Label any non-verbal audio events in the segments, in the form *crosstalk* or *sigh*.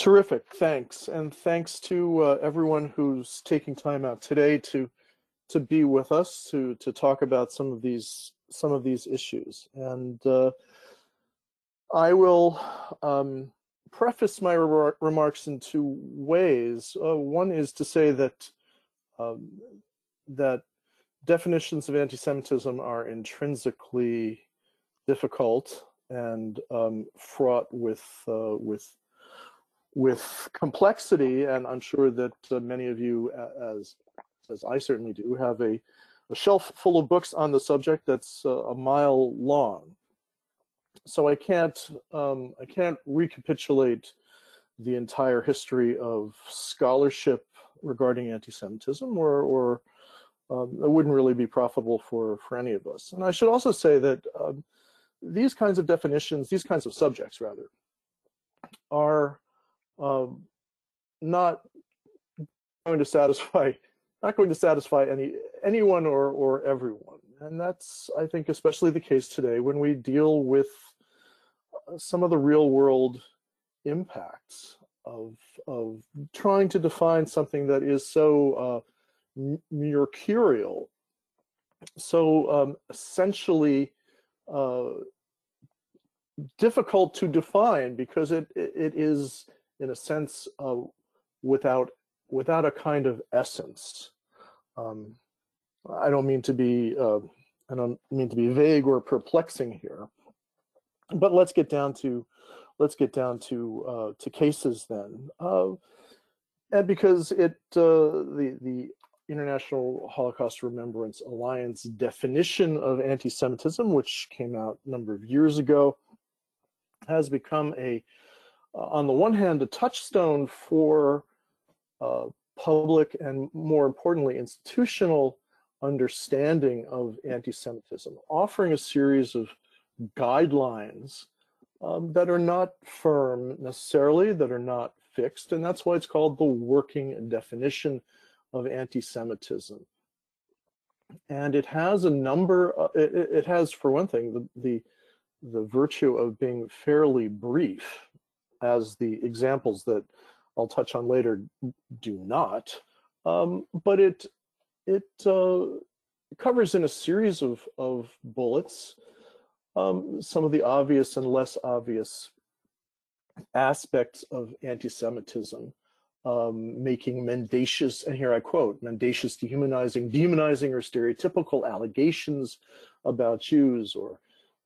Terrific, thanks, and thanks to uh, everyone who's taking time out today to to be with us to to talk about some of these some of these issues. And uh, I will um, preface my re remarks in two ways. Uh, one is to say that um, that definitions of anti-Semitism are intrinsically difficult and um, fraught with uh, with with complexity, and I'm sure that uh, many of you, as as I certainly do, have a, a shelf full of books on the subject that's uh, a mile long. So I can't um, I can't recapitulate the entire history of scholarship regarding anti-Semitism, or or um, it wouldn't really be profitable for for any of us. And I should also say that um, these kinds of definitions, these kinds of subjects, rather, are um, not going to satisfy *laughs* not going to satisfy any anyone or or everyone. And that's i think especially the case today when we deal with uh, some of the real world impacts of of trying to define something that is so uh, mercurial. So um, essentially uh, difficult to define because it, it, it is in a sense uh, without without a kind of essence. Um, I don't mean to be uh, I don't mean to be vague or perplexing here, but let's get down to let's get down to uh, to cases then, uh, and because it uh, the the International Holocaust Remembrance Alliance definition of anti-Semitism, which came out a number of years ago, has become a uh, on the one hand, a touchstone for uh, public and more importantly, institutional understanding of anti-Semitism, offering a series of guidelines um, that are not firm necessarily, that are not fixed, and that's why it's called the working definition of anti-Semitism. And it has a number, uh, it, it, has, for one thing, the, the, the virtue of being fairly brief as the examples that I'll touch on later do not. Um, but it it uh, covers in a series of, of bullets um, some of the obvious and less obvious aspects of anti-Semitism, um, making mendacious, and here I quote, mendacious, dehumanizing, demonizing or stereotypical allegations about Jews or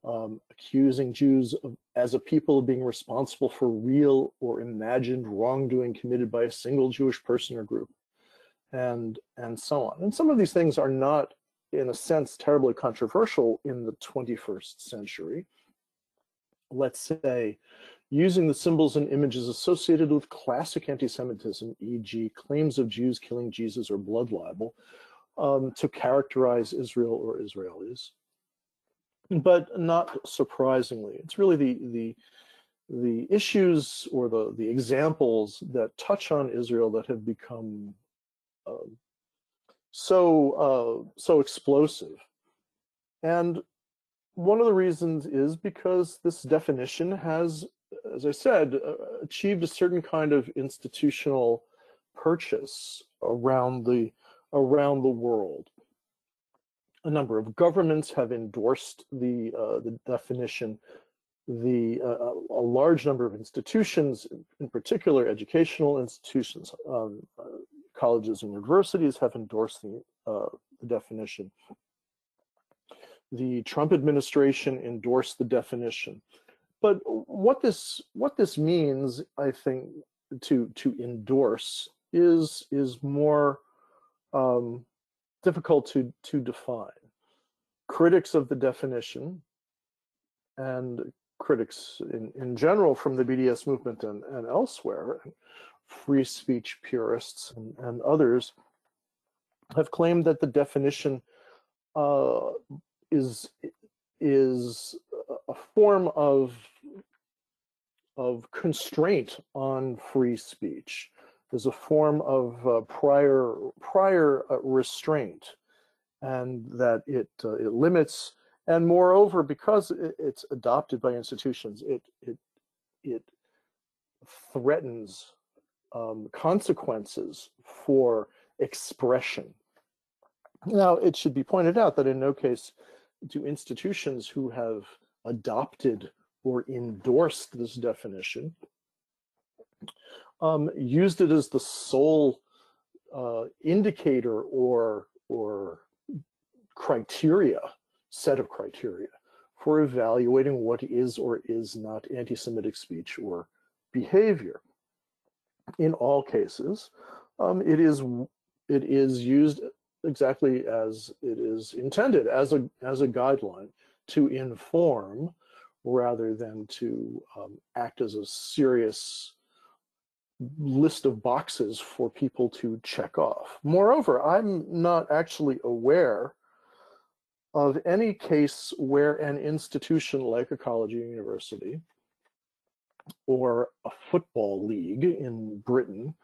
um, accusing Jews of, as a people of being responsible for real or imagined wrongdoing committed by a single Jewish person or group, and and so on. And some of these things are not, in a sense, terribly controversial in the 21st century. Let's say, using the symbols and images associated with classic anti-Semitism, e.g., claims of Jews killing Jesus or blood libel, um, to characterize Israel or Israelis but not surprisingly, it's really the the the issues or the the examples that touch on Israel that have become uh, so uh, so explosive, and one of the reasons is because this definition has, as I said, uh, achieved a certain kind of institutional purchase around the around the world a number of governments have endorsed the, uh, the definition. The, uh, a large number of institutions, in particular educational institutions, um, uh, colleges and universities have endorsed the, uh, the definition. The Trump administration endorsed the definition. But what this what this means, I think, to to endorse is is more um, difficult to, to define. Critics of the definition and critics in, in general from the BDS movement and, and elsewhere, free speech purists and, and others, have claimed that the definition uh, is is a form of of constraint on free speech is a form of uh, prior prior uh, restraint, and that it uh, it limits. And moreover, because it, it's adopted by institutions, it it it threatens um, consequences for expression. Now, it should be pointed out that in no case do institutions who have adopted or endorsed this definition um, used it as the sole uh, indicator or or criteria set of criteria for evaluating what is or is not anti-Semitic speech or behavior. In all cases, um, it is it is used exactly as it is intended as a as a guideline to inform rather than to um, act as a serious list of boxes for people to check off. Moreover, I'm not actually aware of any case where an institution like a college or university or a football league in Britain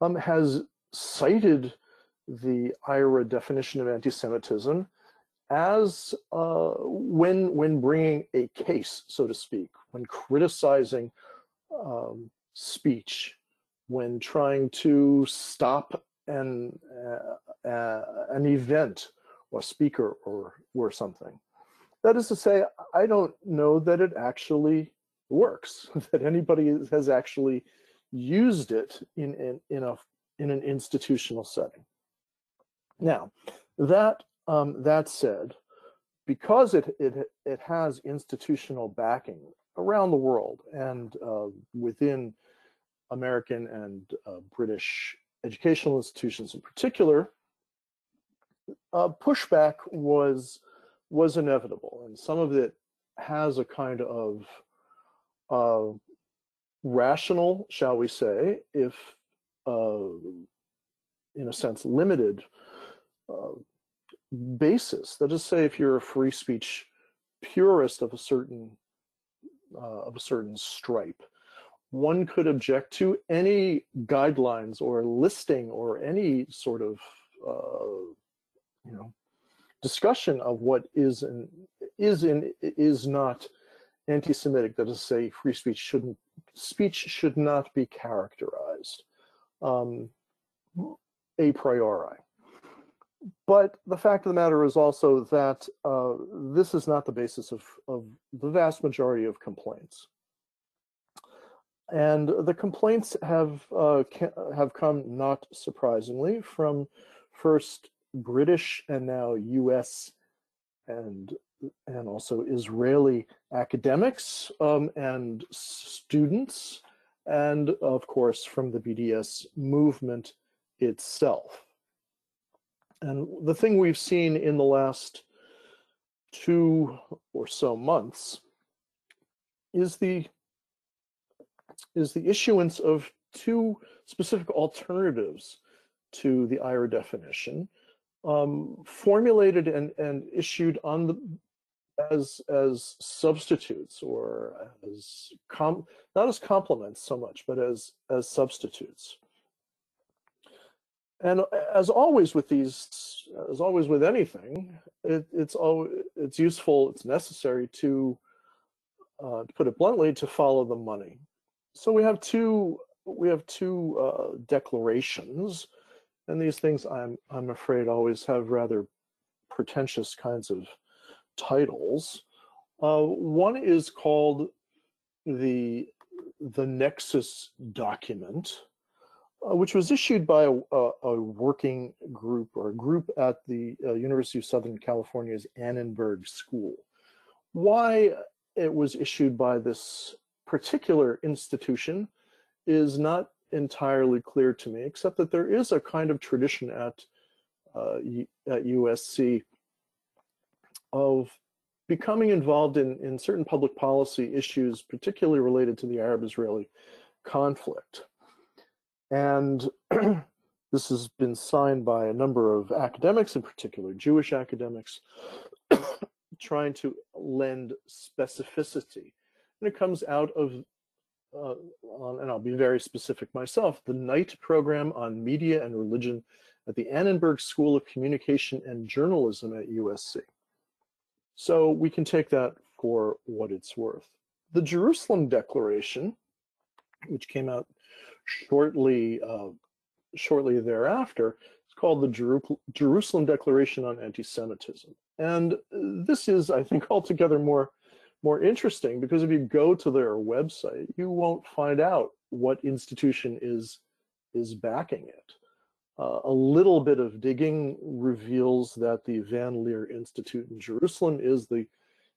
um, has cited the IHRA definition of anti-Semitism as uh, when when bringing a case, so to speak, when criticizing um, speech, when trying to stop an uh, uh, an event or speaker or or something. That is to say, I don't know that it actually works, *laughs* that anybody has actually used it in, in, in, a, in an institutional setting. Now, that, um, that said, because it, it, it has institutional backing around the world and uh, within American and uh, British educational institutions in particular, uh, pushback was was inevitable, and some of it has a kind of uh, rational, shall we say, if uh, in a sense limited uh, basis. That is, say, if you're a free speech purist of a certain uh, of a certain stripe, one could object to any guidelines or listing or any sort of uh, you know discussion of what is and is and is not anti-Semitic. That is to say, free speech shouldn't speech should not be characterized um, a priori. But the fact of the matter is also that uh, this is not the basis of, of the vast majority of complaints. And the complaints have uh, have come, not surprisingly, from first British and now U.S. and and also Israeli academics um, and students, and of course from the BDS movement itself. And the thing we've seen in the last two or so months is the is the issuance of two specific alternatives to the IHRA definition, um, formulated and, and issued on the as as substitutes or as com not as complements so much, but as as substitutes. And as always with these, as always with anything, it, it's always it's useful, it's necessary to, uh, to put it bluntly, to follow the money. So we have two we have two uh, declarations, and these things I'm I'm afraid always have rather pretentious kinds of titles. Uh, one is called the the Nexus document, uh, which was issued by a, a, a, working group or a group at the uh, University of Southern California's Annenberg School. Why it was issued by this particular institution is not entirely clear to me, except that there is a kind of tradition at, uh, at USC of becoming involved in, in certain public policy issues, particularly related to the Arab-Israeli conflict. And *clears throat* this has been signed by a number of academics, in particular Jewish academics, *clears throat* trying to lend specificity. And it comes out of, uh, on, and I'll be very specific myself, the Knight program on media and religion at the Annenberg School of Communication and Journalism at USC. So we can take that for what it's worth. The Jerusalem Declaration which came out shortly uh, shortly thereafter. It's called the Jeru Jerusalem Declaration on Anti-Semitism, and this is, I think, altogether more more interesting because if you go to their website, you won't find out what institution is is backing it. Uh, a little bit of digging reveals that the Van Leer Institute in Jerusalem is the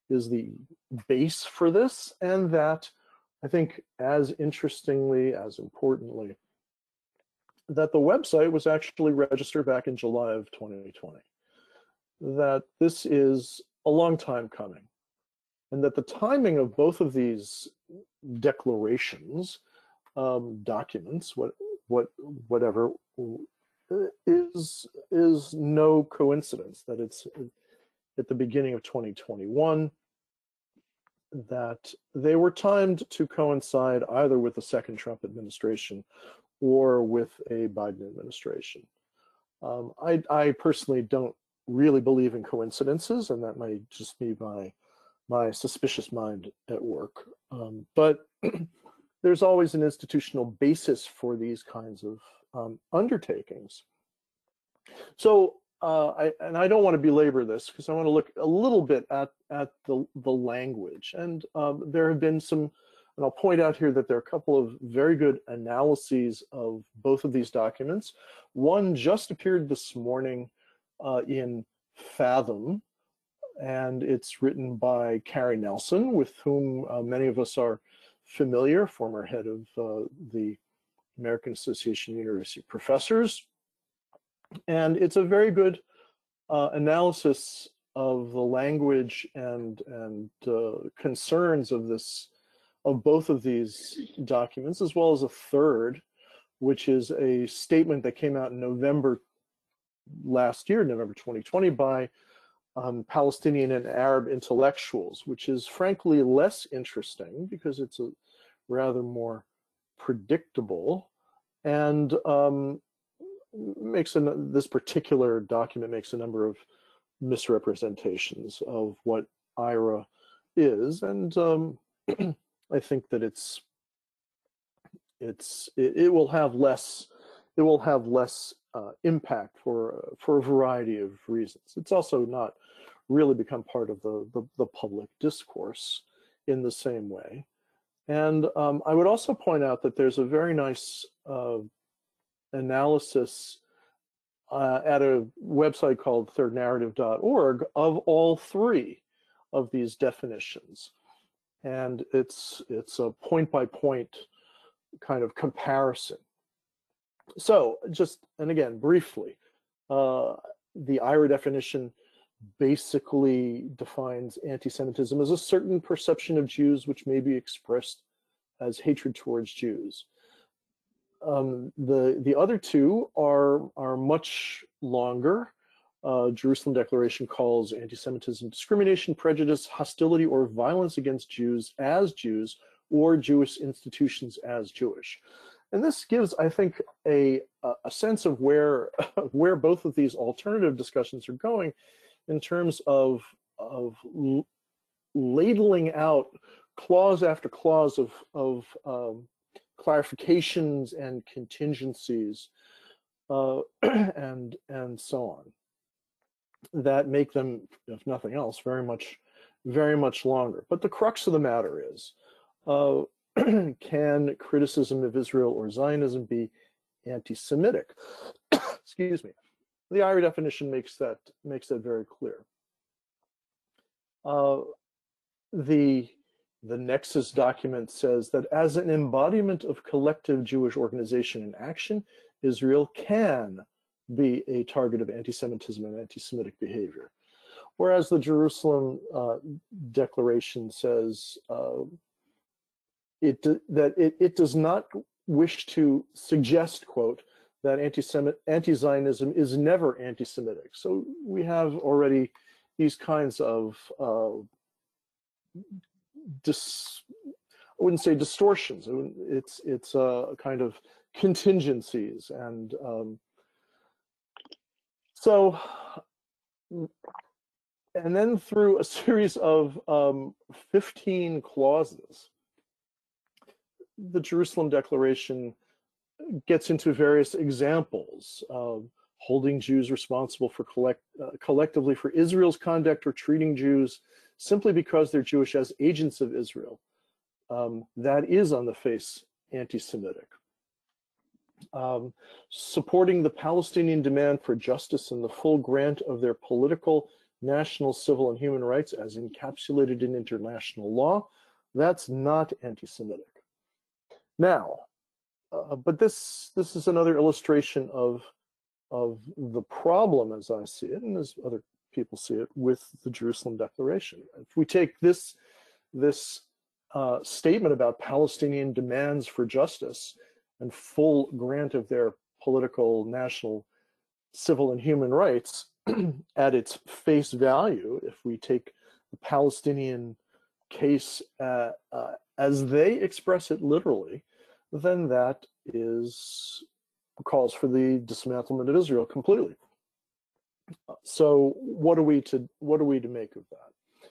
is the base for this, and that I think as interestingly, as importantly, that the website was actually registered back in July of 2020. That this is a long time coming, and that the timing of both of these declarations, um, documents, what, what, whatever, is is no coincidence. That it's at the beginning of 2021 that they were timed to coincide either with the second Trump administration or with a Biden administration. Um, I, I, personally don't really believe in coincidences, and that might just be my my suspicious mind at work. Um, but *clears throat* there's always an institutional basis for these kinds of um, undertakings. So uh, I, and I don't want to belabor this because I want to look a little bit at, at the, the language. And um, there have been some, and I'll point out here that there are a couple of very good analyses of both of these documents. One just appeared this morning uh, in Fathom, and it's written by Cary Nelson, with whom uh, many of us are familiar, former head of uh, the American Association of University Professors, and it's a very good uh, analysis of the language and and uh, concerns of this of both of these documents, as well as a third, which is a statement that came out in November last year, November 2020, by um, Palestinian and Arab intellectuals, which is frankly less interesting because it's a rather more predictable and um, makes an, this particular document makes a number of misrepresentations of what IHRA is, and um, *clears throat* I think that it's it's it, it, will have less it will have less uh, impact for for a variety of reasons. It's also not really become part of the the, the public discourse in the same way. And um, I would also point out that there's a very nice uh, analysis uh, at a website called thirdnarrative.org of all three of these definitions. And it's, it's a point by point kind of comparison. So just, and again, briefly, uh, the IHRA definition basically defines anti-Semitism as a certain perception of Jews which may be expressed as hatred towards Jews. Um, the the other two are are much longer. Uh, Jerusalem Declaration calls anti-Semitism discrimination, prejudice, hostility, or violence against Jews as Jews or Jewish institutions as Jewish. And this gives, I think, a a sense of where *laughs* where both of these alternative discussions are going, in terms of of ladling out clause after clause of of um, clarifications and contingencies uh, *clears throat* and and so on that make them, if nothing else, very much very much longer. But the crux of the matter is, uh, *clears throat* can criticism of Israel or Zionism be anti-Semitic? *coughs* Excuse me. The IHRA definition makes that makes that very clear. Uh, the the Nexus document says that as an embodiment of collective Jewish organization and action, Israel can be a target of anti-Semitism and anti-Semitic behavior. Whereas the Jerusalem uh, Declaration says uh, it that it, it does not wish to suggest, quote, that anti-Zionism is never anti-Semitic. So we have already these kinds of uh, dis, I wouldn't say distortions. It's it's a kind of contingencies, and um, so, and then through a series of um, 15 clauses, the Jerusalem Declaration gets into various examples of holding Jews responsible for collect, uh, collectively for Israel's conduct or treating Jews simply because they're Jewish as agents of Israel. Um, that is on the face anti-Semitic. Um, supporting the Palestinian demand for justice and the full grant of their political, national, civil, and human rights as encapsulated in international law, that's not anti-Semitic. Now, uh, but this this is another illustration of of the problem as I see it, and as other people see it, with the Jerusalem Declaration. If we take this this uh, statement about Palestinian demands for justice and full grant of their political, national, civil, and human rights *clears throat* at its face value, if we take the Palestinian case uh, uh, as they express it literally, then that is calls for the dismantlement of Israel completely. So what are we to what are we to make of that?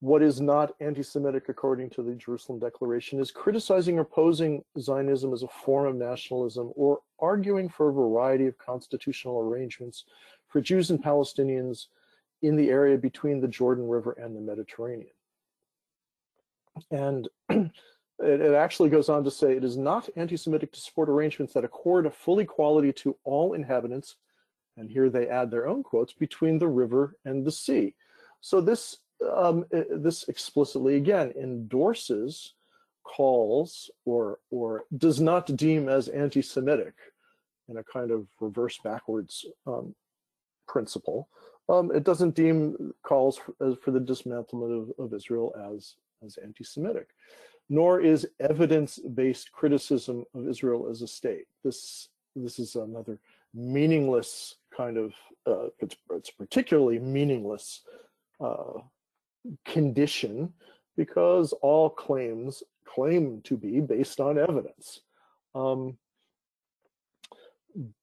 What is not anti-Semitic according to the Jerusalem Declaration is criticizing or opposing Zionism as a form of nationalism or arguing for a variety of constitutional arrangements for Jews and Palestinians in the area between the Jordan River and the Mediterranean. And *clears throat* it, it, actually goes on to say it is not anti-Semitic to support arrangements that accord a full equality to all inhabitants, and here they add their own quotes, between the river and the sea. So this, um, this explicitly, again, endorses calls or, or does not deem as anti-Semitic in a kind of reverse backwards um, principle. Um, it doesn't deem calls for, for the dismantlement of, of Israel as, as anti-Semitic nor is evidence-based criticism of Israel as a state. This this is another meaningless kind of uh, it's, it's particularly meaningless uh, condition because all claims claim to be based on evidence. Um,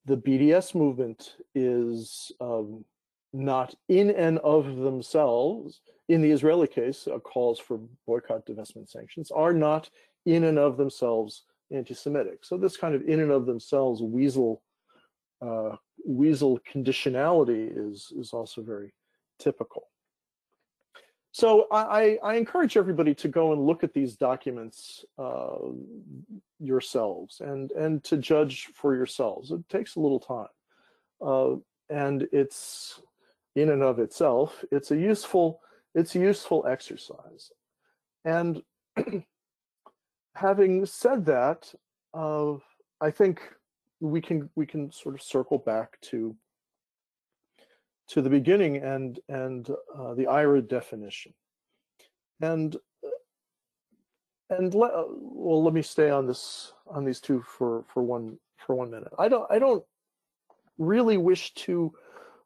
the BDS movement is um, not in and of themselves in the Israeli case, uh, calls for boycott, divestment, sanctions are not in and of themselves anti-Semitic. So this kind of in and of themselves weasel uh, weasel conditionality is is also very typical. So I, I, encourage everybody to go and look at these documents uh, yourselves and and to judge for yourselves. It takes a little time, uh, and it's in and of itself, it's a useful it's useful exercise. And *clears throat* having said that, uh, I think we can we can sort of circle back to to the beginning and and uh, the IHRA definition. And and let, well, let me stay on this on these two for for one for one minute. I don't I don't really wish to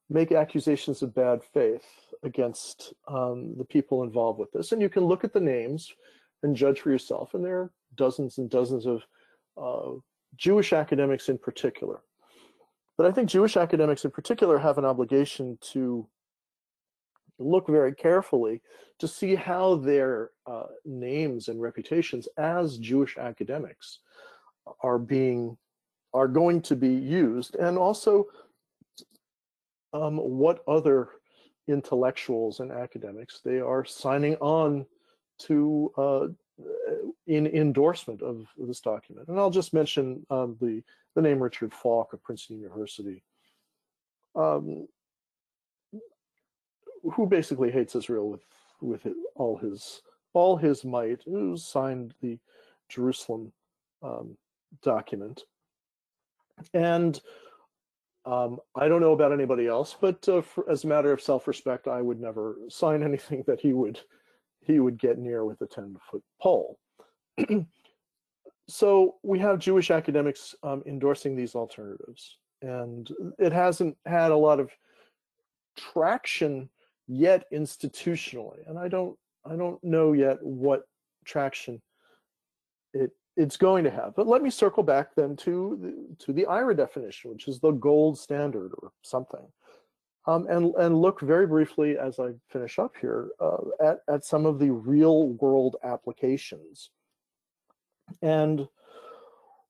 make accusations of bad faith against um, the people involved with this. And you can look at the names and judge for yourself. And there are dozens and dozens of uh, Jewish academics in particular. But I think Jewish academics in particular have an obligation to look very carefully to see how their uh, names and reputations as Jewish academics are being are going to be used and also um, what other intellectuals and academics they are signing on to uh, in endorsement of this document. And I'll just mention um, the, the name Richard Falk of Princeton University, um, who basically hates Israel with, with all his all his might, who signed the Jerusalem um, document. And um, I don't know about anybody else, but uh, for, as a matter of self-respect, I would never sign *laughs* anything that he would he would get near with a 10-foot pole. so we have Jewish academics um, endorsing these alternatives, and it hasn't had a lot of traction yet institutionally, and I don't I don't know yet what traction it it's going to have. But let me circle back then to the, to the IHRA definition, which is the gold standard or something. Um, and, and look very briefly as I finish up here uh, at, at some of the real world applications And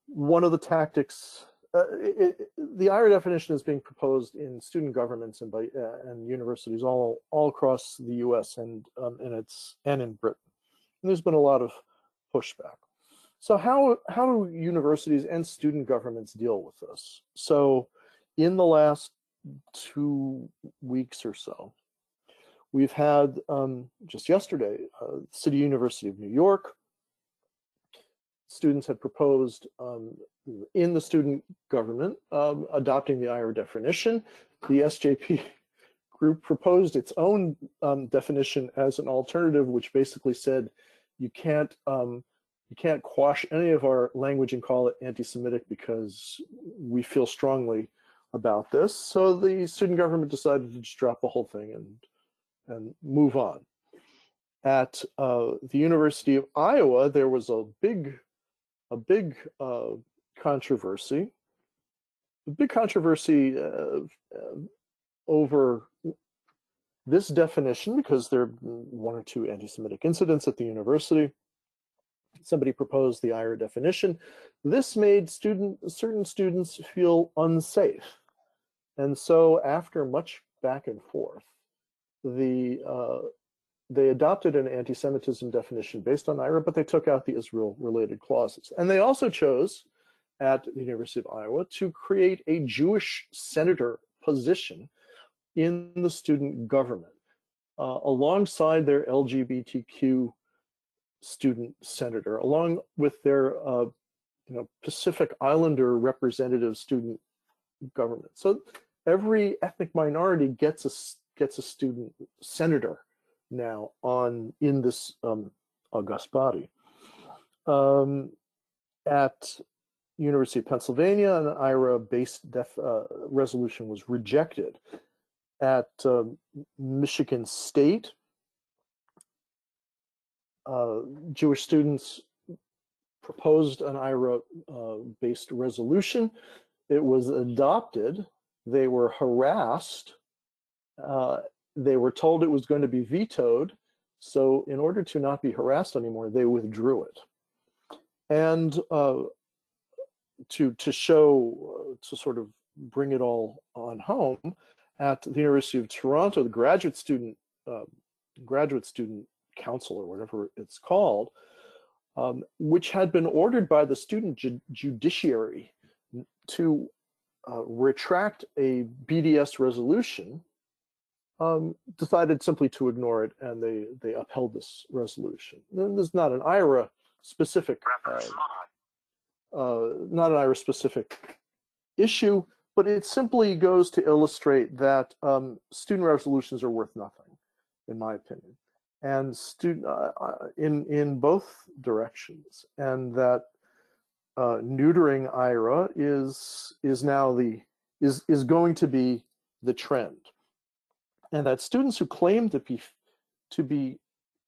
one of the tactics, uh, it, it, the IHRA definition is being proposed in student governments and by uh, and universities all all across the U.S. and um, and it's and in Britain. And there's been a lot of pushback. So how how do universities and student governments deal with this? So in the last two weeks or so, we've had um, just yesterday, uh, City University of New York, students had proposed um, in the student government um, adopting the IR definition. The SJP group proposed its own um, definition as an alternative, which basically said you can't um, you can't quash any of our language and call it anti-Semitic because we feel strongly about this. So the student government decided to just drop the whole thing and and move on. At uh, the University of Iowa, there was a big a big uh, controversy, a big controversy uh, uh, over this definition because there are one or two anti-Semitic incidents at the university. Somebody proposed the IHRA definition. This made student certain students feel unsafe, and so after much back and forth, the uh, they adopted an anti-Semitism definition based on IHRA, but they took out the Israel-related clauses. And they also chose at the University of Iowa to create a Jewish senator position in the student government uh, alongside their LGBTQ student senator, along with their uh, you know, Pacific Islander representative student government. So every ethnic minority gets a gets a student senator now on in this um, august body. Um, at University of Pennsylvania, an IHRA-based uh, resolution was rejected. At um, Michigan State, uh, Jewish students proposed an IHRA-based uh, resolution. It was adopted. They were harassed uh, they were told it was going to be vetoed. So in order to not be harassed anymore, they withdrew it. And uh, to, to show, to sort of bring it all on home, at the University of Toronto, the graduate student, graduate student council or whatever it's called, um, which had been ordered by the student ju judiciary to uh, retract a BDS resolution um, decided simply to ignore it and they, they upheld this resolution. This is not an IHRA specific, uh, uh, not an IHRA specific issue, but it simply goes to illustrate that um, student resolutions are worth nothing, in my opinion, and student uh, uh in in both directions, and that uh, neutering IHRA is is now the is is going to be the trend. And that students who claim to be to be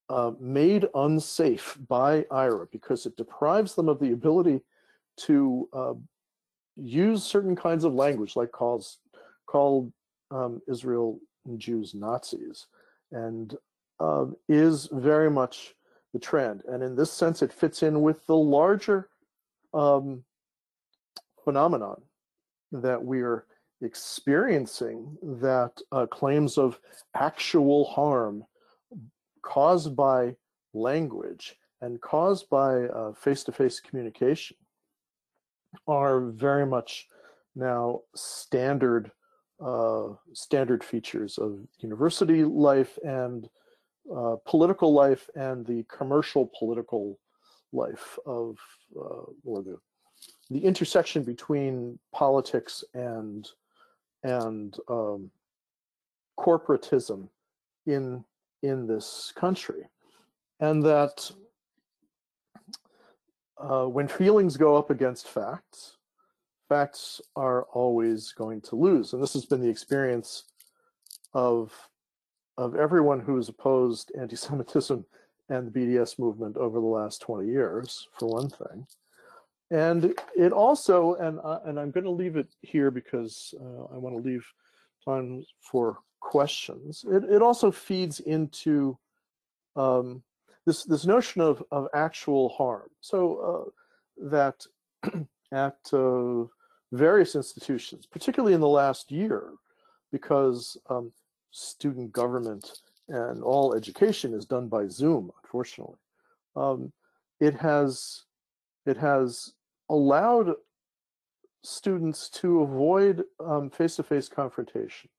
uh, made unsafe by IHRA because it deprives them of the ability to uh, use certain kinds of language, like calls called um, Israel Jews Nazis, and um, is very much the trend. And in this sense, it fits in with the larger um, phenomenon that we're experiencing that uh, claims of actual harm caused by language and caused by uh, face-to-face communication are very much now standard uh, standard features of university life and uh, political life and the commercial political life of uh, or the the intersection between politics and and um, corporatism in in this country, and that uh, when feelings go up against facts, facts are always going to lose, and this has been the experience of of everyone who has opposed anti-Semitism and the BDS movement over the last 20 years, for one thing. And it also, and, uh, and I'm going to leave it here because uh, I want to leave time for questions. It, it also feeds into um, this this notion of of actual harm. So uh, that *clears throat* at various institutions, particularly in the last year, because um, student government and all education is done by Zoom, unfortunately. Um, it has it has allowed students to avoid um, face-to-face confrontation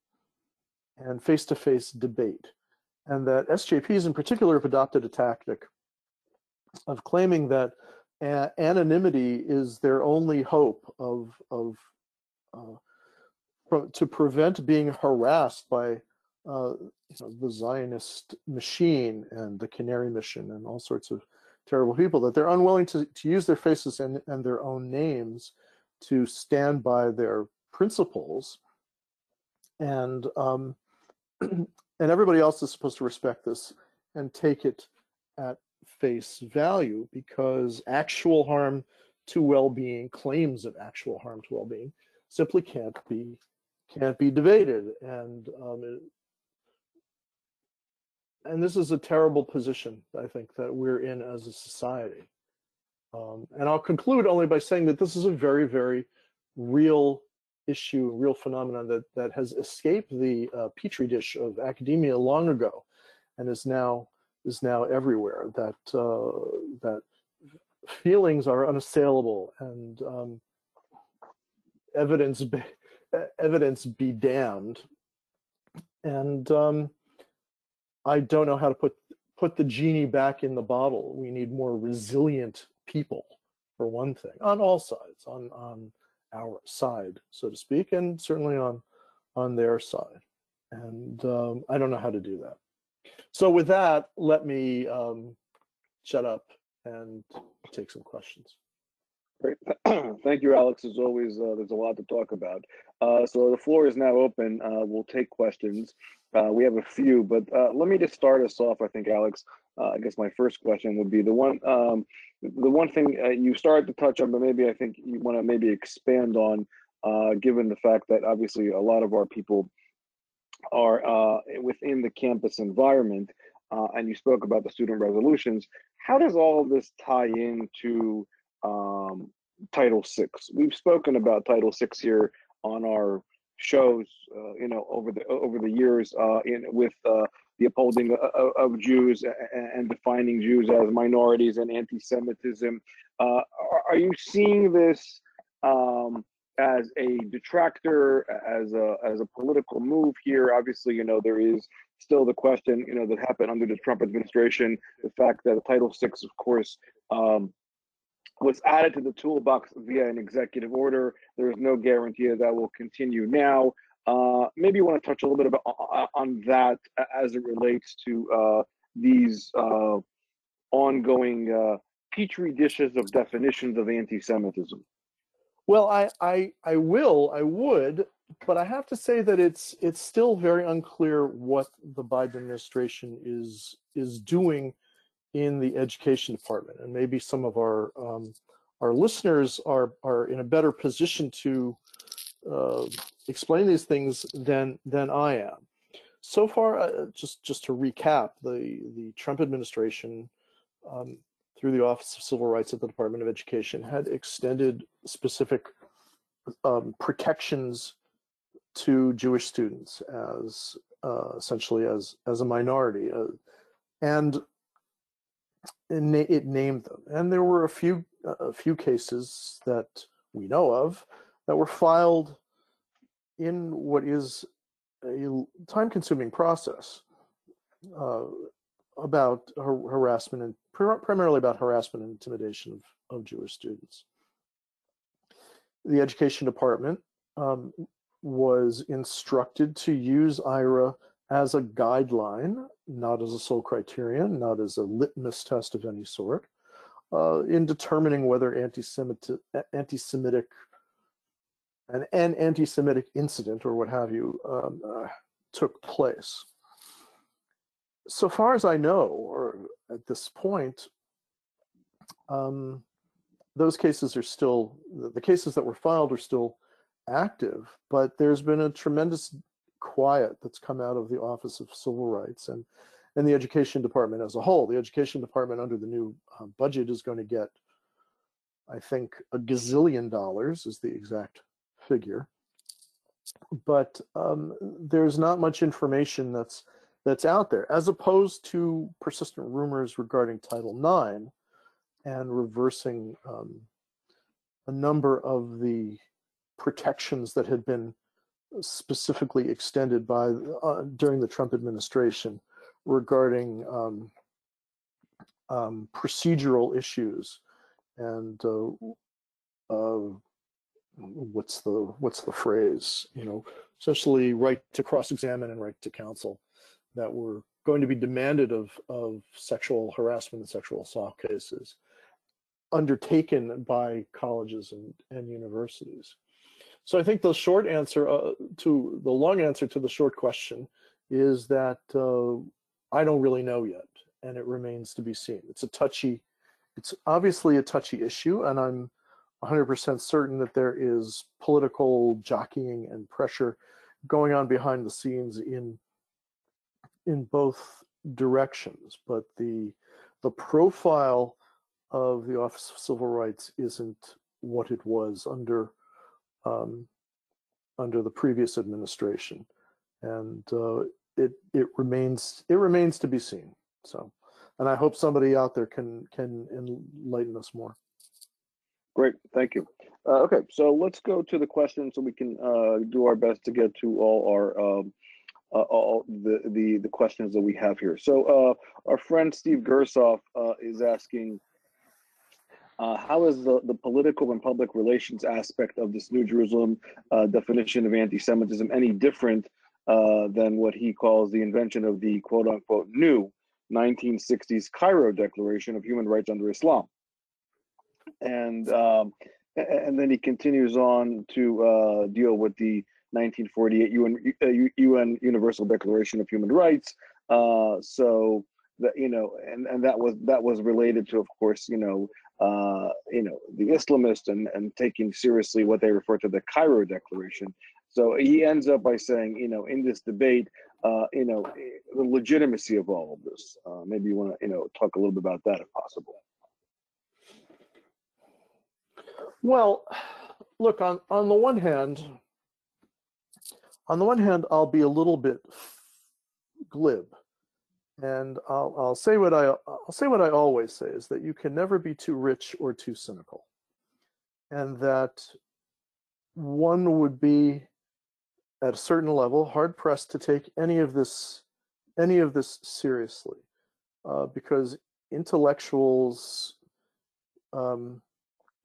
and face-to-face debate, and that SJPs in particular have adopted a tactic of claiming that anonymity is their only hope of of uh, to prevent being harassed by uh, you know, the Zionist machine and the Canary mission and all sorts of terrible people that they're unwilling to, to use their faces and, and their own names to stand by their principles. And um, *clears throat* and everybody else is supposed to respect this and take it at face value because actual harm to well-being claims of actual harm to well-being simply can't be can't be debated. And um, it, and this is a terrible position I think that we're in as a society. Um, and I'll conclude only by saying that this is a very very real issue real phenomenon that that has escaped the uh, petri dish of academia long ago and is now is now everywhere that uh, that feelings are unassailable and um, evidence be, evidence be damned. And um, I don't know how to put put the genie back in the bottle we need more resilient people for one thing on all sides on on our side so to speak and certainly on on their side and um, I don't know how to do that so with that, let me um, shut up and take some questions. Great. *clears throat* Thank you, Alex. As always, uh, there's a lot to talk about. Uh, so the floor is now open. Uh, we'll take questions. Uh, we have a few, but uh, let me just start us off. I think, Alex. Uh, I guess my first question would be the one, um, the one thing you started to touch on, but maybe I think you want to maybe expand on, given the fact that obviously a lot of our people are uh, within the campus environment, uh, and you spoke about the student resolutions. How does all this tie into um, Title VI? We've spoken about Title VI here on our shows, uh, you know, over the over the years, uh, in with uh, the upholding of, of Jews and, defining Jews as minorities and anti-Semitism. Uh, are, you seeing this? Um, as a detractor, as a as a political move here. Obviously, you know there is still the question, you know, that happened under the Trump administration. The fact that Title VI, of course, um, was added to the toolbox via an executive order. There is no guarantee that, that will continue now. Uh, maybe you want to touch a little bit about on that as it relates to uh, these uh, ongoing uh, petri dishes of definitions of anti-Semitism. Well, I, I, I will, I would, but I have to say that it's it's still very unclear what the Biden administration is is doing in the education department, and maybe some of our um, our listeners are are in a better position to uh, explain these things than than I am. So far, uh, just just to recap, the the Trump administration um, through the Office of Civil Rights at the Department of Education had extended specific um, protections to Jewish students as uh, essentially as as a minority, uh, and it, na it, named them. And there were a few a few cases that we know of that were filed in what is a time-consuming process. Uh, about har harassment and pr primarily about harassment and intimidation of, of Jewish students. The education department um, was instructed to use IHRA as a guideline, not as a sole criterion, not as a litmus test of any sort, uh, in determining whether anti-Semitic, anti-Semitic an, an anti-Semitic incident or what have you um, uh, took place. So far as I know, or at this point, um, those cases are still, the cases that were filed are still active, but there's been a tremendous quiet that's come out of the Office of Civil Rights. And, and the education department as a whole. The education department under the new uh, budget is going to get, I think, a gazillion dollars is the exact figure. But um, there's not much information that's that's out there, as opposed to persistent rumors regarding Title IX and reversing um, a number of the protections that had been specifically extended by uh, during the Trump administration regarding um, um, procedural issues and uh, uh, what's the what's the phrase you know essentially right to cross-examine and right to counsel that were going to be demanded of of sexual harassment and sexual assault cases undertaken by colleges and, and universities so i think the short answer uh, to the long answer to the short question is that uh, i don't really know yet and it remains to be seen. It's a touchy it's obviously a touchy issue and i'm 100% certain that there is political jockeying and pressure going on behind the scenes in in both directions but the the profile of the office of civil rights isn't what it was under um, under the previous administration. And uh, it it remains it remains to be seen. So and i hope somebody out there can can enlighten us more. Great, thank you. Uh, okay, so let's go to the questions so we can uh, do our best to get to all our um, uh, all the, the the questions that we have here. So uh, our friend Steve Gersoff uh, is asking, uh, how is the, the political and public relations aspect of this New Jerusalem definition of anti-Semitism any different than what he calls the invention of the quote unquote new 1960s Cairo Declaration of Human Rights under Islam? and um, and then he continues on to uh, deal with the 1948 UN, UN uh, Universal Declaration of Human Rights. Uh, so that you know, and, and that was that was related to, of course, you know, uh, you know, the Islamists and and taking seriously what they refer to the Cairo Declaration. So he ends up by saying, you know, in this debate, uh, you know, the legitimacy of all of this. Uh, maybe you want to, you know, talk a little bit about that if possible. Well, look on on the one hand, on the one hand, I'll be a little bit glib, and I'll I'll say what I I'll say what I always say is that you can never be too rich or too cynical, and that one would be at a certain level hard pressed to take any of this any of this seriously, uh, because intellectuals. Um,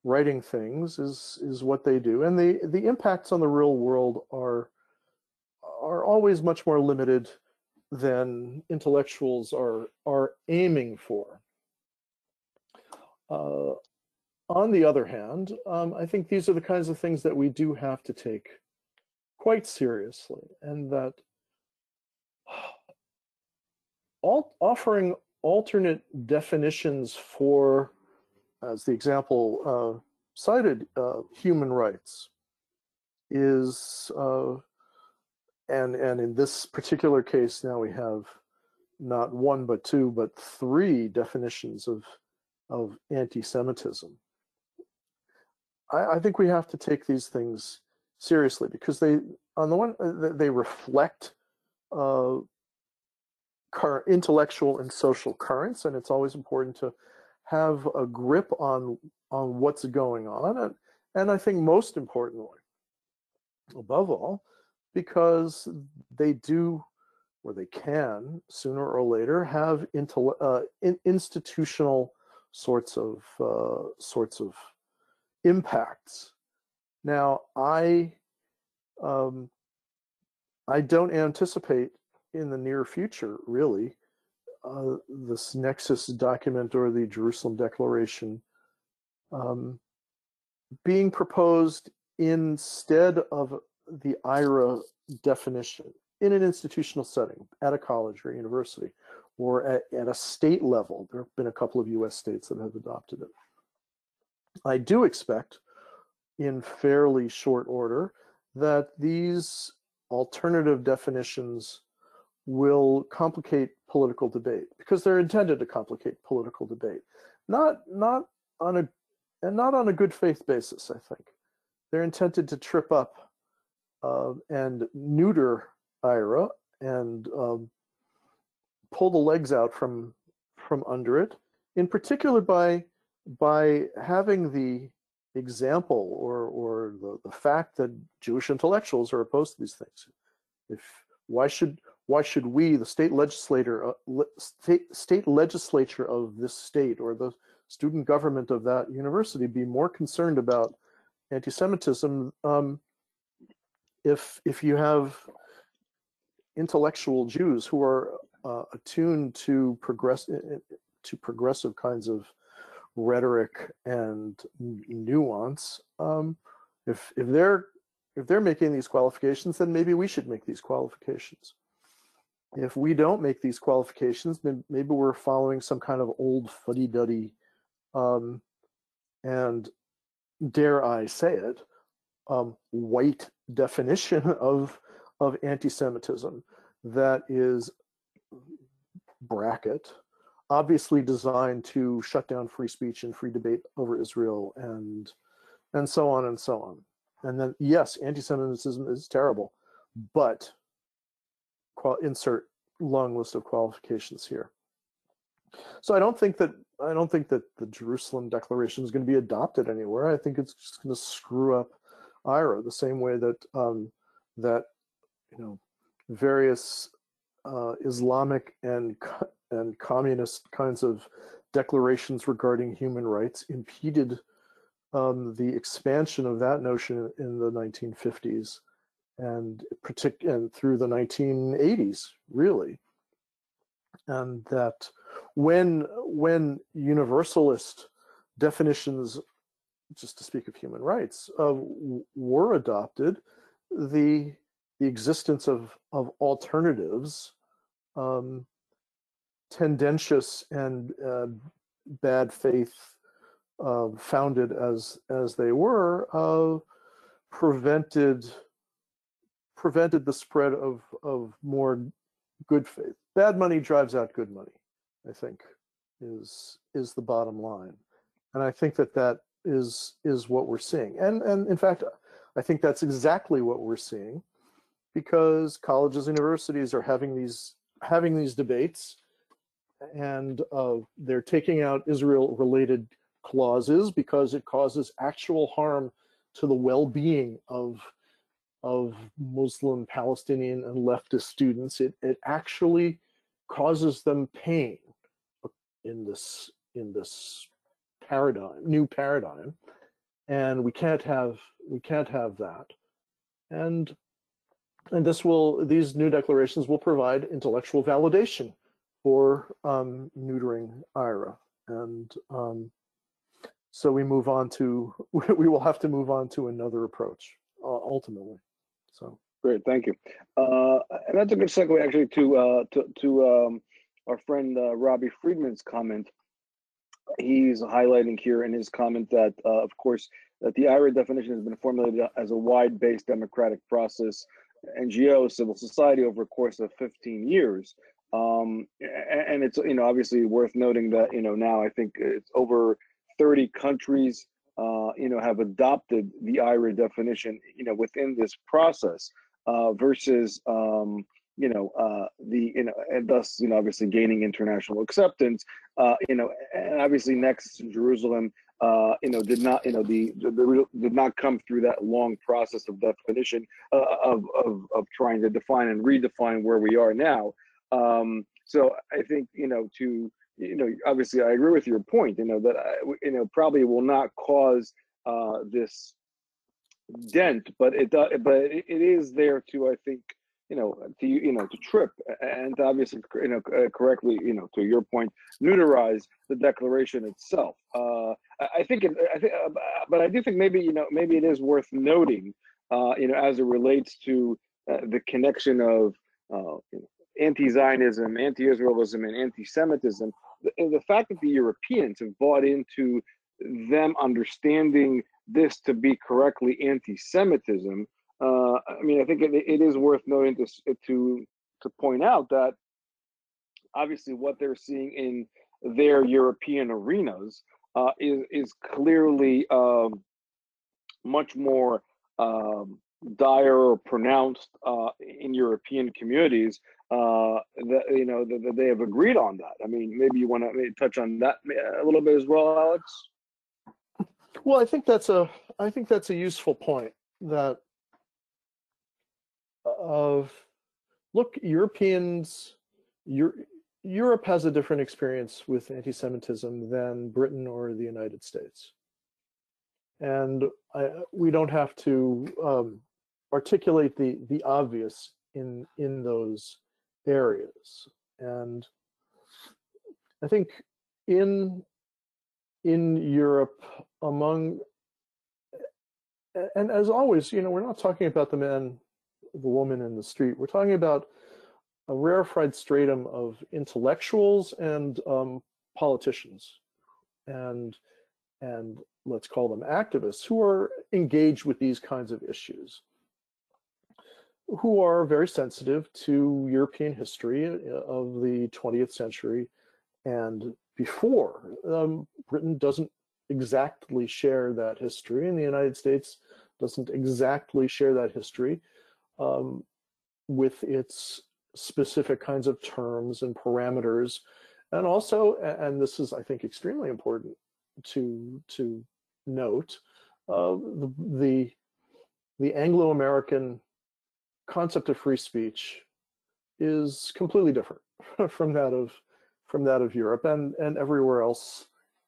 writing things is is what they do and the the impacts on the real world are are always much more limited than intellectuals are are aiming for. Uh, on the other hand um, i think these are the kinds of things that we do have to take quite seriously and that *sighs* offering alternate definitions for as the example uh, cited, uh, human rights is, uh, and and in this particular case, now we have not one but two but three definitions of of anti-Semitism. I, I think we have to take these things seriously because they, on the one, uh, they reflect uh, current intellectual and social currents, and it's always important to have a grip on on what's going on and, and i think most importantly above all because they do or they can sooner or later have uh, in, institutional sorts of uh, sorts of impacts. Now i um, i don't anticipate in the near future really uh, this Nexus document or the Jerusalem Declaration um, being proposed instead of the IHRA definition in an institutional setting at a college or university or at, at a state level. There have been a couple of US states that have adopted it. I do expect in fairly short order that these alternative definitions will complicate political debate because they're intended to complicate political debate, not not on a and not on a good faith basis. I think they're intended to trip up and neuter IHRA and um, pull the legs out from from under it. In particular, by by having the example or or the, the fact that Jewish intellectuals are opposed to these things. If why should why should we, the state legislator, uh, le, state, state legislature of this state or the student government of that university be more concerned about anti-Semitism um, if if you have intellectual Jews who are uh, attuned to progress to progressive kinds of rhetoric and nuance. Um, if if they're if they're making these qualifications, then maybe we should make these qualifications. If we don't make these qualifications, maybe we're following some kind of old fuddy-duddy, um, and dare I say it, um, white definition *laughs* of of anti-Semitism that is bracket obviously designed to shut down free speech and free debate over Israel and and so on and so on. And then yes, anti-Semitism is terrible, but insert long list of qualifications here. So I don't think that I don't think that the Jerusalem Declaration is going to be adopted anywhere. I think it's just going to screw up IHRA the same way that um, that you know various uh, Islamic and and communist kinds of declarations regarding human rights impeded um, the expansion of that notion in the 1950s and partic- and through the 1980s really. And that when when universalist definitions just to speak of human rights uh, were adopted the the existence of of alternatives um, tendentious and uh, bad faith uh, founded as as they were uh, prevented prevented the spread of of more good faith. Bad money drives out good money. I think is is the bottom line, and I think that that is is what we're seeing. And and in fact, I think that's exactly what we're seeing, because colleges and universities are having these having these debates and uh, they're taking out Israel related clauses because it causes actual harm to the well-being of of Muslim, Palestinian, and leftist students. It it actually causes them pain in this in this paradigm, new paradigm, and we can't have we can't have that. And and this will these new declarations will provide intellectual validation for um, neutering IHRA. And um, so we move on to, *laughs* we will have to move on to another approach uh, ultimately. So. Great, thank you. Uh, and that's a good segue actually to uh, to, to um, our friend uh, Robbie Friedman's comment. He's highlighting here in his comment that, uh, of course, that the IHRA definition has been formulated as a wide-based democratic process, NGO, civil society over a course of 15 years. Um, and it's you know obviously worth noting that you know now I think it's over 30 countries uh, you know have adopted the IHRA definition you know within this process uh, versus um, you know uh, the you know and thus you know obviously gaining international acceptance uh, you know and obviously next Jerusalem uh, you know did not you know the, the, the, did not come through that long process of definition uh, of, of of trying to define and redefine where we are now um, so I think you know to you know obviously I agree with your point. You know that I, you know probably will not cause uh, this dent, but it does. But it is there to I think you know to you know to trip and obviously you know uh, correctly you know to your point neuterize the declaration itself. Uh, I think it, I think, uh, but I do think maybe you know maybe it is worth noting uh, you know as it relates to uh, the connection of uh, you know, anti-Zionism, anti-Israelism, and anti-Semitism, the, the fact that the Europeans have bought into them understanding this to be correctly anti-Semitism, uh, I mean, I think it, it is worth noting to, to to point out that obviously what they're seeing in their European arenas uh, is is clearly um, much more um, dire or pronounced uh, in European communities. Uh, that you know that, that, they have agreed on that. I mean, maybe you want to touch on that a little bit as well, Alex. Well, I think that's a I think that's a useful point. That of look, Europeans, Europe has a different experience with anti-Semitism than Britain or the United States, and I, we don't have to um, articulate the the obvious in in those areas. And I think in in Europe among and as always, you know, we're not talking about the man, the woman in the street. We're talking about a rarefied stratum of intellectuals and um, politicians, and and let's call them activists who are engaged with these kinds of issues who are very sensitive to European history uh, of the 20th century and before. Um, Britain doesn't exactly share that history, and the United States doesn't exactly share that history um, with its specific kinds of terms and parameters. And also, and this is, I think, extremely important to to note, uh, the, the the Anglo-American concept of free speech is completely different *laughs* from that of from that of Europe and and everywhere else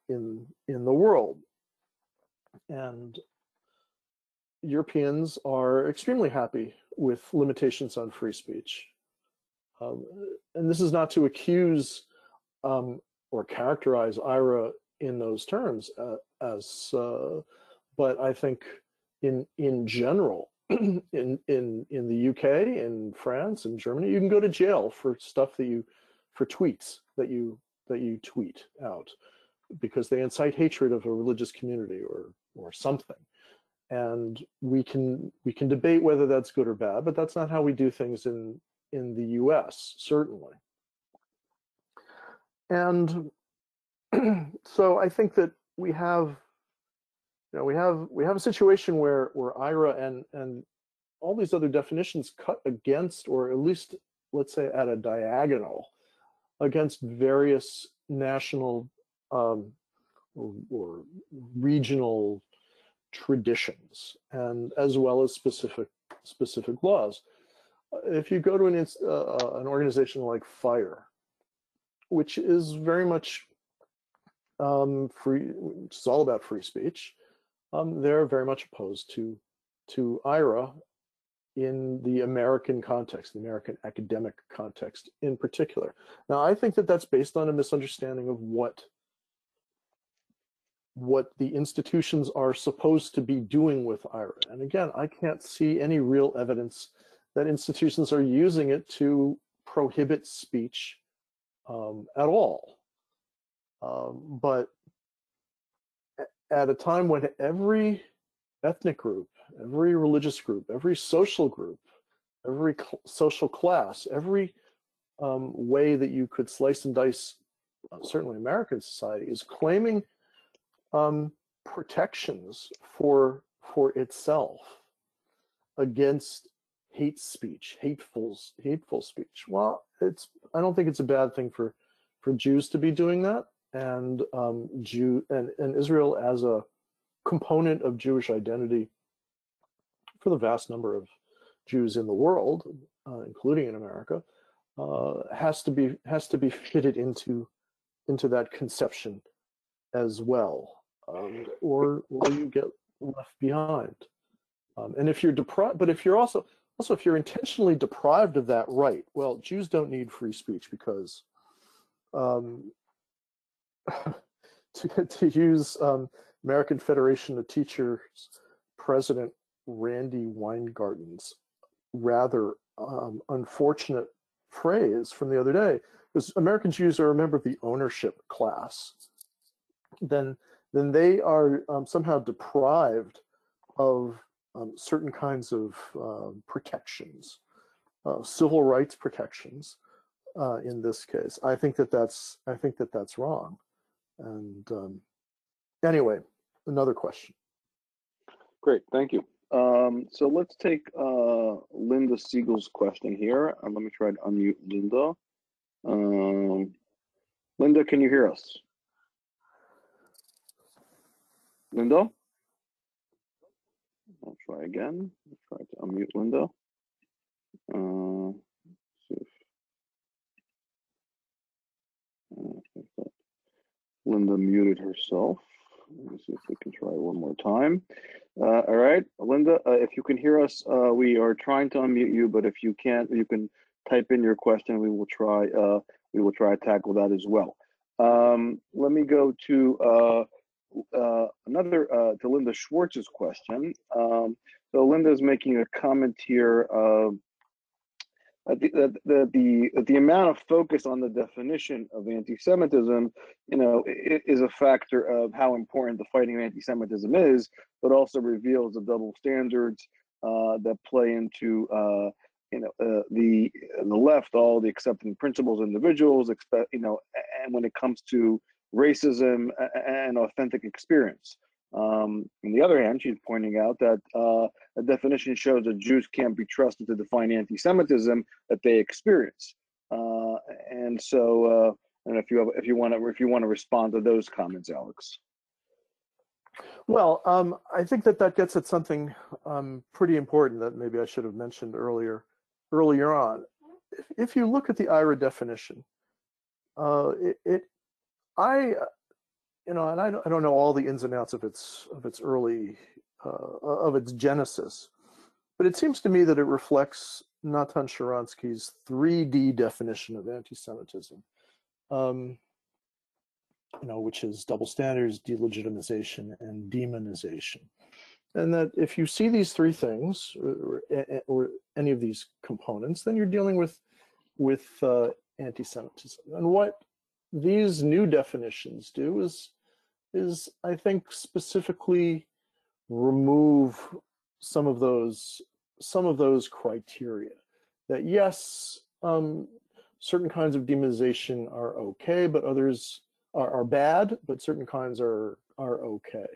in in the world. And Europeans are extremely happy with limitations on free speech. Um, and this is not to accuse um, or characterize IHRA in those terms uh, as, uh, but I think in in general, *clears throat* in in in the UK, in France, in Germany, you can go to jail for stuff that you for tweets that you that you tweet out because they incite hatred of a religious community or or something. And we can we can debate whether that's good or bad, but that's not how we do things in in the US, certainly. And *clears throat* so I think that we have you know, we have we have a situation where where IHRA and and all these other definitions cut against, or at least let's say at a diagonal, against various national um, or, or, regional traditions, and as well as specific specific laws. If you go to an uh, uh, an organization like FIRE, which is very much um, free, it's all about free speech, um, they're very much opposed to to IHRA in the American context, the American academic context in particular. Now, I think that that's based on a misunderstanding of what what the institutions are supposed to be doing with IHRA. And again, I can't see any real evidence that institutions are using it to prohibit speech um, at all. Um, but at a time when every ethnic group, every religious group, every social group, every cl- social class, every um, way that you could slice and dice, uh, certainly American society, is claiming um, protections for for itself against hate speech, hateful hateful speech. Well, it's I don't think it's a bad thing for for Jews to be doing that and um, Jew and, and Israel as a component of Jewish identity for the vast number of Jews in the world, uh, including in America, uh, has to be has to be *laughs* fitted into into that conception as well, um, or or you get left behind. Um, and if you're deprived, but if you're also also if you're intentionally deprived of that right, well, Jews don't need free speech because um, *laughs* to, to use um, American Federation of Teachers President Randi Weingarten's rather um, unfortunate phrase from the other day, because American Jews are a member of the ownership class, then then they are um, somehow deprived of um, certain kinds of uh, protections uh, civil rights protections uh, in this case. I think that that's I think that that's wrong. And um, anyway, another question. Great, thank you. Um, so let's take uh, Linda Siegel's question here. Let me try to unmute Linda. Um, Linda, can you hear us? Linda? I'll try again. I'll try to unmute Linda. Uh, see if, uh, that Linda muted herself. Let me see if we can try one more time. Uh, all right, Linda, uh, if you can hear us, uh, we are trying to unmute you, but if you can't, you can type in your question. We will try. Uh, we will try to tackle that as well. Um, let me go to uh, uh, another to Linda Schwartz's question. Um, so Linda is making a comment here uh, the, the, the, the amount of focus on the definition of anti-Semitism, you know, is a factor of how important the fighting of anti-Semitism is, but also reveals the double standards uh, that play into, uh, you know, uh, the the left, all the accepting principles, individuals, expect, you know, and when it comes to racism and authentic experience. Um, on the other hand, she's pointing out that uh, a definition shows that Jews can't be trusted to define anti-Semitism that they experience. Uh, and so, uh, and if you have, if you want to, if you want to respond to those comments, Alex. Well, um, I think that that gets at something um, pretty important that maybe I should have mentioned earlier, earlier on. If, you look at the IHRA definition, uh, it, it, I you know, and I don't, I don't know all the ins and outs of its of its early uh, of its genesis, but it seems to me that it reflects Natan Sharansky's 3D definition of anti-Semitism, um, you know, which is double standards, delegitimization, and demonization. And that if you see these three things or, or any of these components, then you're dealing with with uh, anti-Semitism. And what these new definitions do is is I think specifically remove some of those some of those criteria that yes um, certain kinds of demonization are okay but others are, are bad but certain kinds are are okay.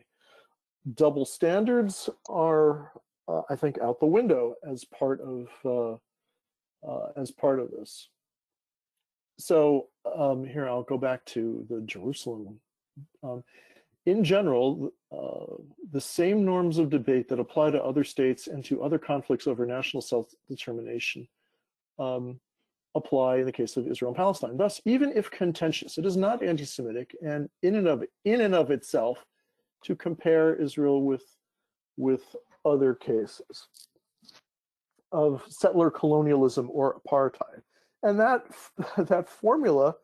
Double standards are uh, I think out the window as part of uh, uh, as part of this so um, here I'll go back to the Jerusalem um, in general, uh, the same norms of debate that apply to other states and to other conflicts over national self-determination um, apply in the case of Israel and Palestine. Thus, even if contentious, it is not anti-Semitic and in and of in and of itself to compare Israel with with other cases of settler colonialism or apartheid. And that *laughs* that formula,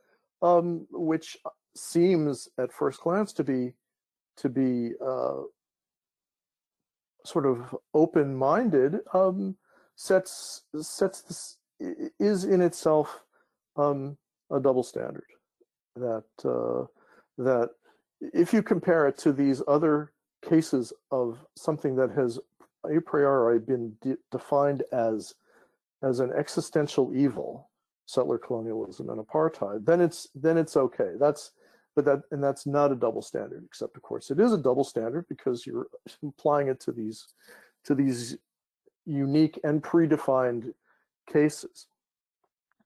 um, which seems at first glance to be to be uh, sort of open-minded um, sets sets this is in itself um, a double standard that uh, that if you compare it to these other cases of something that has a priori been de defined as as an existential evil settler colonialism and apartheid then it's then it's okay. That's but that and that's not a double standard except of course it is a double standard because you're *laughs* applying it to these to these unique and predefined cases.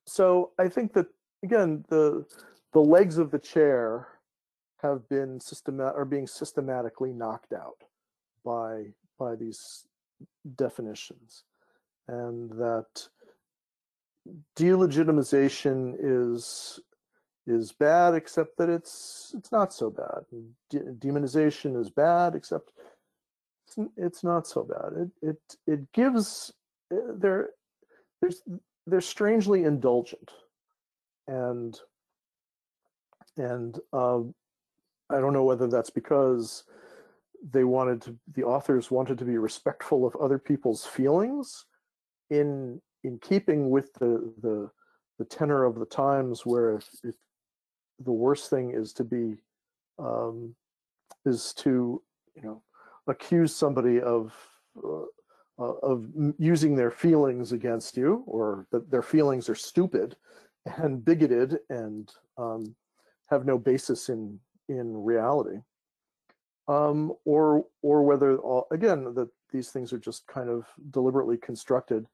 So i think that again the the legs of the chair have been systemat are being systematically knocked out by by these definitions and that delegitimization is is bad, except that it's it's not so bad. De demonization is bad, except it's, it's not so bad. It it it gives eh, they're there's they're strangely indulgent, and and uh, I don't know whether that's because they wanted to the authors wanted to be respectful of other people's feelings in in keeping with the the the tenor of the times where if, if the worst thing is to be um, is to you know accuse somebody of uh, uh, of using their feelings against you, or that their feelings are stupid and bigoted and um, have no basis in in reality, um, or or whether all, again that these things are just kind of deliberately constructed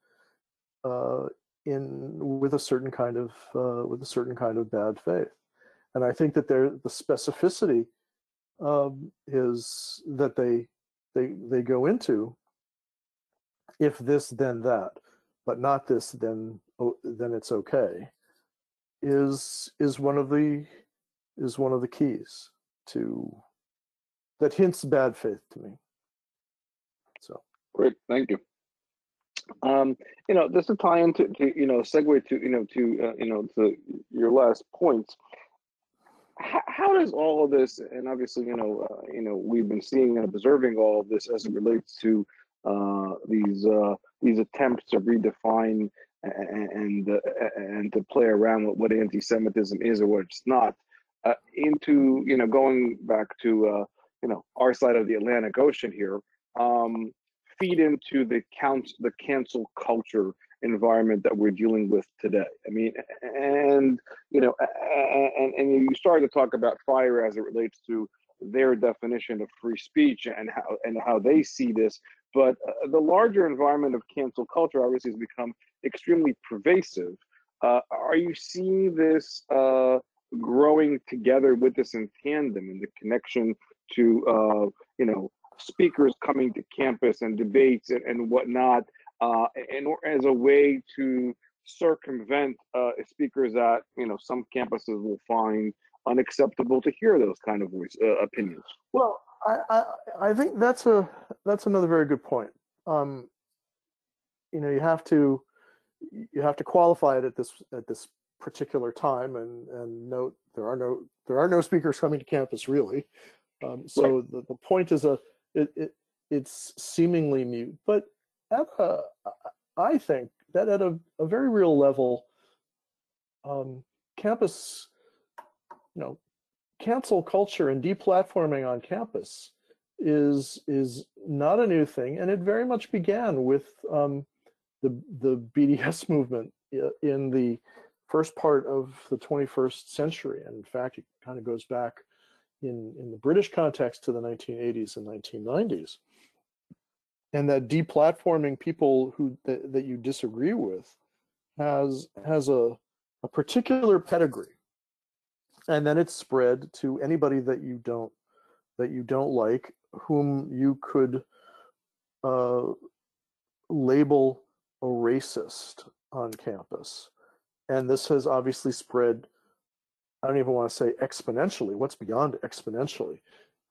in with a certain kind of uh, with a certain kind of bad faith, and I think that there the specificity um, is that they they they go into if this then that, but not this then oh, then it's okay is is one of the is one of the keys to that hints bad faith to me. So great, thank you. Um, you know, this to tie into to, you know segue to you know to uh, you know to your last points. How, how, does all of this, and obviously you know uh, you know we've been seeing and observing all of this as it relates to uh, these uh, these attempts to redefine and and, uh, and to play around with what anti-Semitism is or what it's not, uh, into you know going back to uh, you know our side of the Atlantic Ocean here, um, feed into the count the cancel culture environment that we're dealing with today. I mean, and you know, and and you started to talk about FIRE as it relates to their definition of free speech and how and how they see this. But uh, the larger environment of cancel culture obviously has become extremely pervasive. Uh, are you seeing this uh, growing together with this in tandem in the connection to uh, you know speakers coming to campus and debates and, and whatnot, uh, and as a way to circumvent uh, speakers that you know some campuses will find unacceptable to hear those kind of voice, uh, opinions. Well, I, I, I think that's a that's another very good point. Um, you know, you have to you have to qualify it at this at this particular time and and note there are no there are no speakers coming to campus really. Um, so right. the, the point is a it, it it's seemingly mute, but at a, I think that at a, a very real level, um, campus you know, cancel culture and deplatforming on campus is is not a new thing, and it very much began with um, the the BDS *laughs* movement in the first part of the 21st century. And in fact, it kind of goes back in in the British context to the 1980s and 1990s. And that deplatforming people who that, that you disagree with has has a a particular pedigree and then it's spread to anybody that you don't that you don't like whom you could uh, label a racist on campus and this has obviously spread i don't even want to say exponentially what's beyond exponentially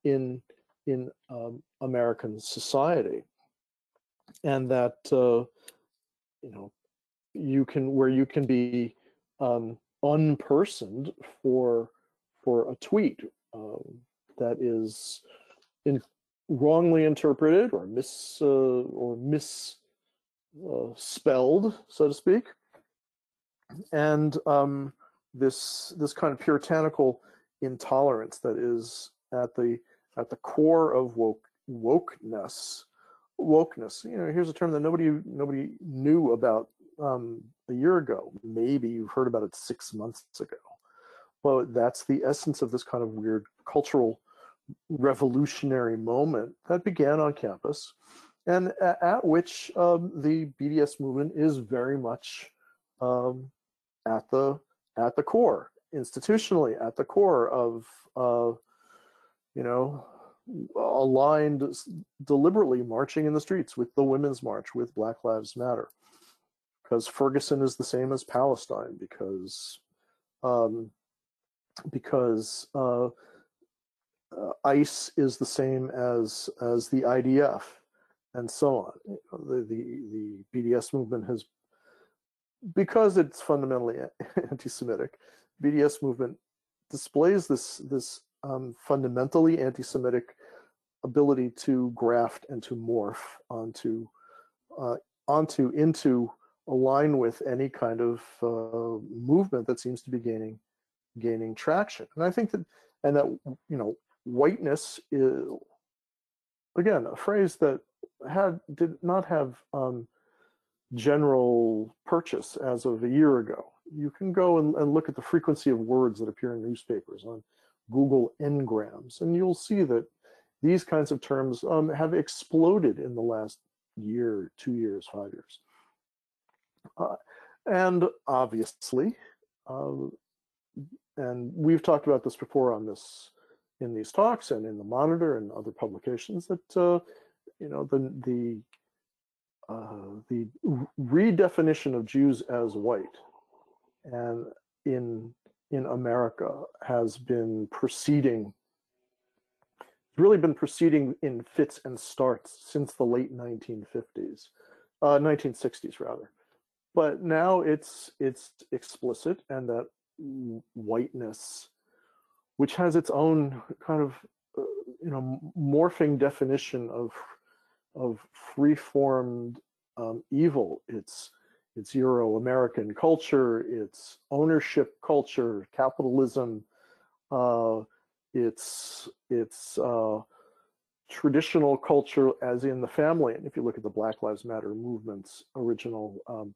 in in um, american society. And that uh, you know you can where you can be um, unpersoned for for a tweet um, that is in, wrongly interpreted or mis uh, or misspelled, uh, so to speak, and um, this this kind of puritanical intolerance that is at the at the core of woke wokeness wokeness you know here's a term that nobody nobody knew about um, a year ago. Maybe you've heard about it six months ago. Well, that's the essence of this kind of weird cultural revolutionary moment that began on campus and at which um, the BDS movement is very much um, at the at the core, institutionally at the core of uh, you know aligned deliberately marching in the streets with the Women's March, with Black Lives Matter, because Ferguson is the same as Palestine because um, because uh, uh, ICE is the same as as the IDF and so on. The, the the BDS movement has because it's fundamentally *laughs* anti-Semitic. BDS movement displays this this um, fundamentally anti-Semitic ability to graft and to morph onto uh, onto into align with any kind of uh, movement that seems to be gaining gaining traction. And I think that and that you know whiteness is again a phrase that had did not have um, general purchase as of a year ago. You can go and, and look at the frequency of words that appear in newspapers on Google Ngrams, and you'll see that these kinds of terms um, have exploded in the last year, two years, five years. Uh, and obviously, uh, and we've talked about this before on this in these talks and in the monitor and other publications that uh, you know the the uh, the redefinition of Jews as white and in in America has been proceeding really been proceeding in fits and starts since the late 1950s uh, 1960s rather. But now it's it's explicit and that whiteness which has its own kind of uh, you know morphing definition of of free-formed um, evil. It's it's Euro-American culture, it's ownership culture, capitalism, uh, it's it's uh, traditional culture, as in the family. And if you look at the Black Lives Matter movement's original um,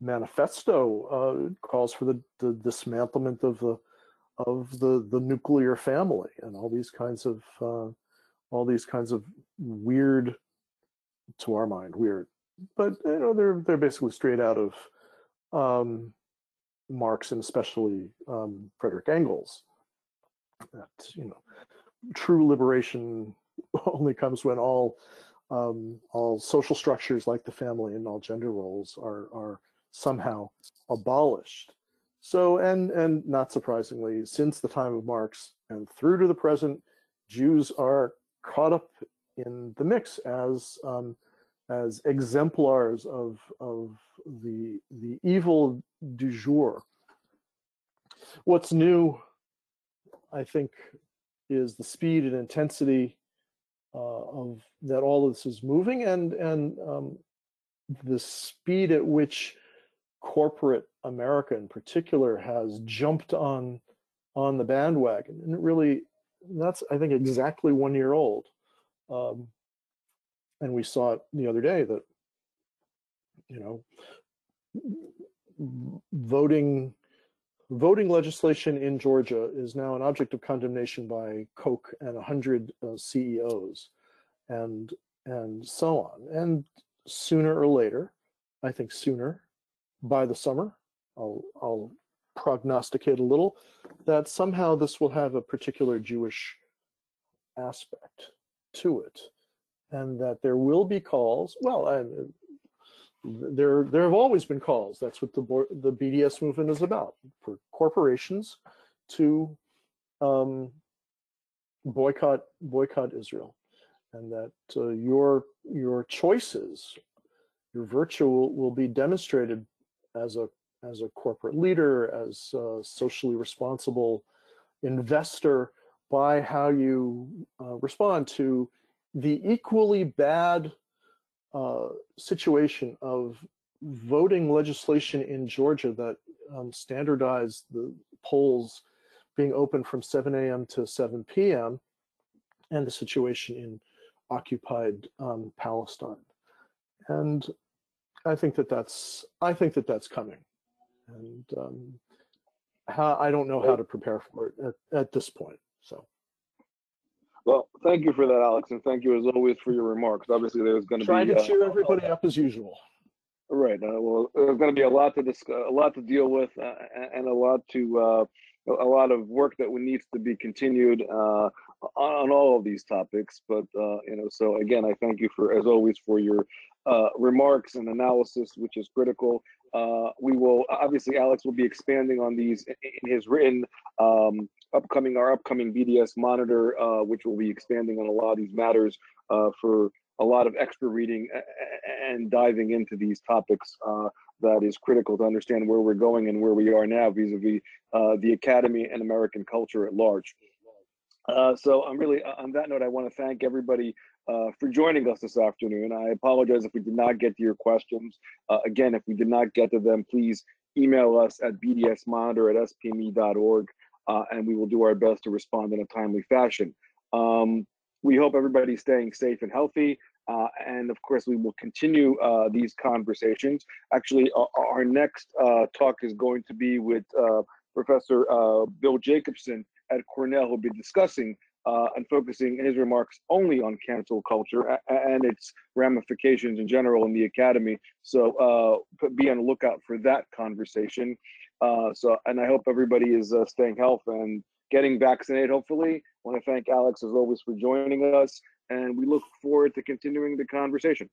manifesto, uh, it calls for the, the dismantlement of the of the the nuclear family and all these kinds of uh, all these kinds of weird to our mind weird. But you know they're they're basically straight out of um, Marx and especially um, Frederick Engels. That you know true liberation *laughs* only comes when all um, all social structures like the family and all gender roles are are somehow abolished. So, and and not surprisingly, since the time of Marx and through to the present, Jews are caught up in the mix as um, as exemplars of of the the evil du jour. What's new, I think, is the speed and intensity uh, of that all of this is moving, and and um, the speed at which corporate America in particular has jumped on on the bandwagon, and it really that's I think exactly one year old. Um, and we saw it the other day that you know voting voting legislation in Georgia is now an object of condemnation by Coke and a hundred uh, CEOs, and and so on. And sooner or later, I think sooner, by the summer, I'll, I'll prognosticate a little, that somehow this will have a particular Jewish aspect to it, and that there will be calls. Well, I, there there have always been calls. That's what the the BDS movement is about for corporations to um, boycott boycott Israel, and that uh, your your choices, your virtue will, will be demonstrated as a as a corporate leader, as a socially responsible investor, by how you uh, respond to the equally bad uh, situation of voting legislation in Georgia that um, standardized the polls being open from 7 a.m. to 7 p.m. and the situation in occupied um, Palestine. And I think that that's I think that that's coming, and um, how I don't know how to prepare for it at, at this point. So. Well, thank you for that, Alex, and thank you as always for your remarks. Obviously, there's going to be trying to uh, cheer everybody up as usual. Right. Uh, well, there's going to be a lot to discuss, a lot to deal with, uh, and a lot to uh, a lot of work that needs to be continued uh, on all of these topics. But uh, you know, so again, I thank you for, as always, for your uh, remarks and analysis, which is critical. Uh, we will obviously Alex will be expanding on these in his written um, upcoming our upcoming BDS monitor, uh, which will be expanding on a lot of these matters uh, for a lot of extra reading and diving into these topics uh, that is critical to understand where we're going and where we are now vis-a-vis -vis, the academy and American culture at large. Uh, so I'm really on that note. I want to thank everybody uh, for joining us this afternoon. I apologize if we did not get to your questions. Uh, again, if we did not get to them, please email us at bdsmonitor at spme.org, uh, and we will do our best to respond in a timely fashion. Um, we hope everybody's staying safe and healthy. Uh, and of course, we will continue uh, these conversations. Actually, our, our next uh, talk is going to be with uh, Professor uh, Bill Jacobson at Cornell, who'll be discussing uh, and focusing his remarks only on cancel culture and its ramifications in general in the academy. So be on the lookout for that conversation. Uh, so, and I hope everybody is uh, staying healthy and getting vaccinated, hopefully. I want to thank Alex, as always, for joining us, and we look forward to continuing the conversation.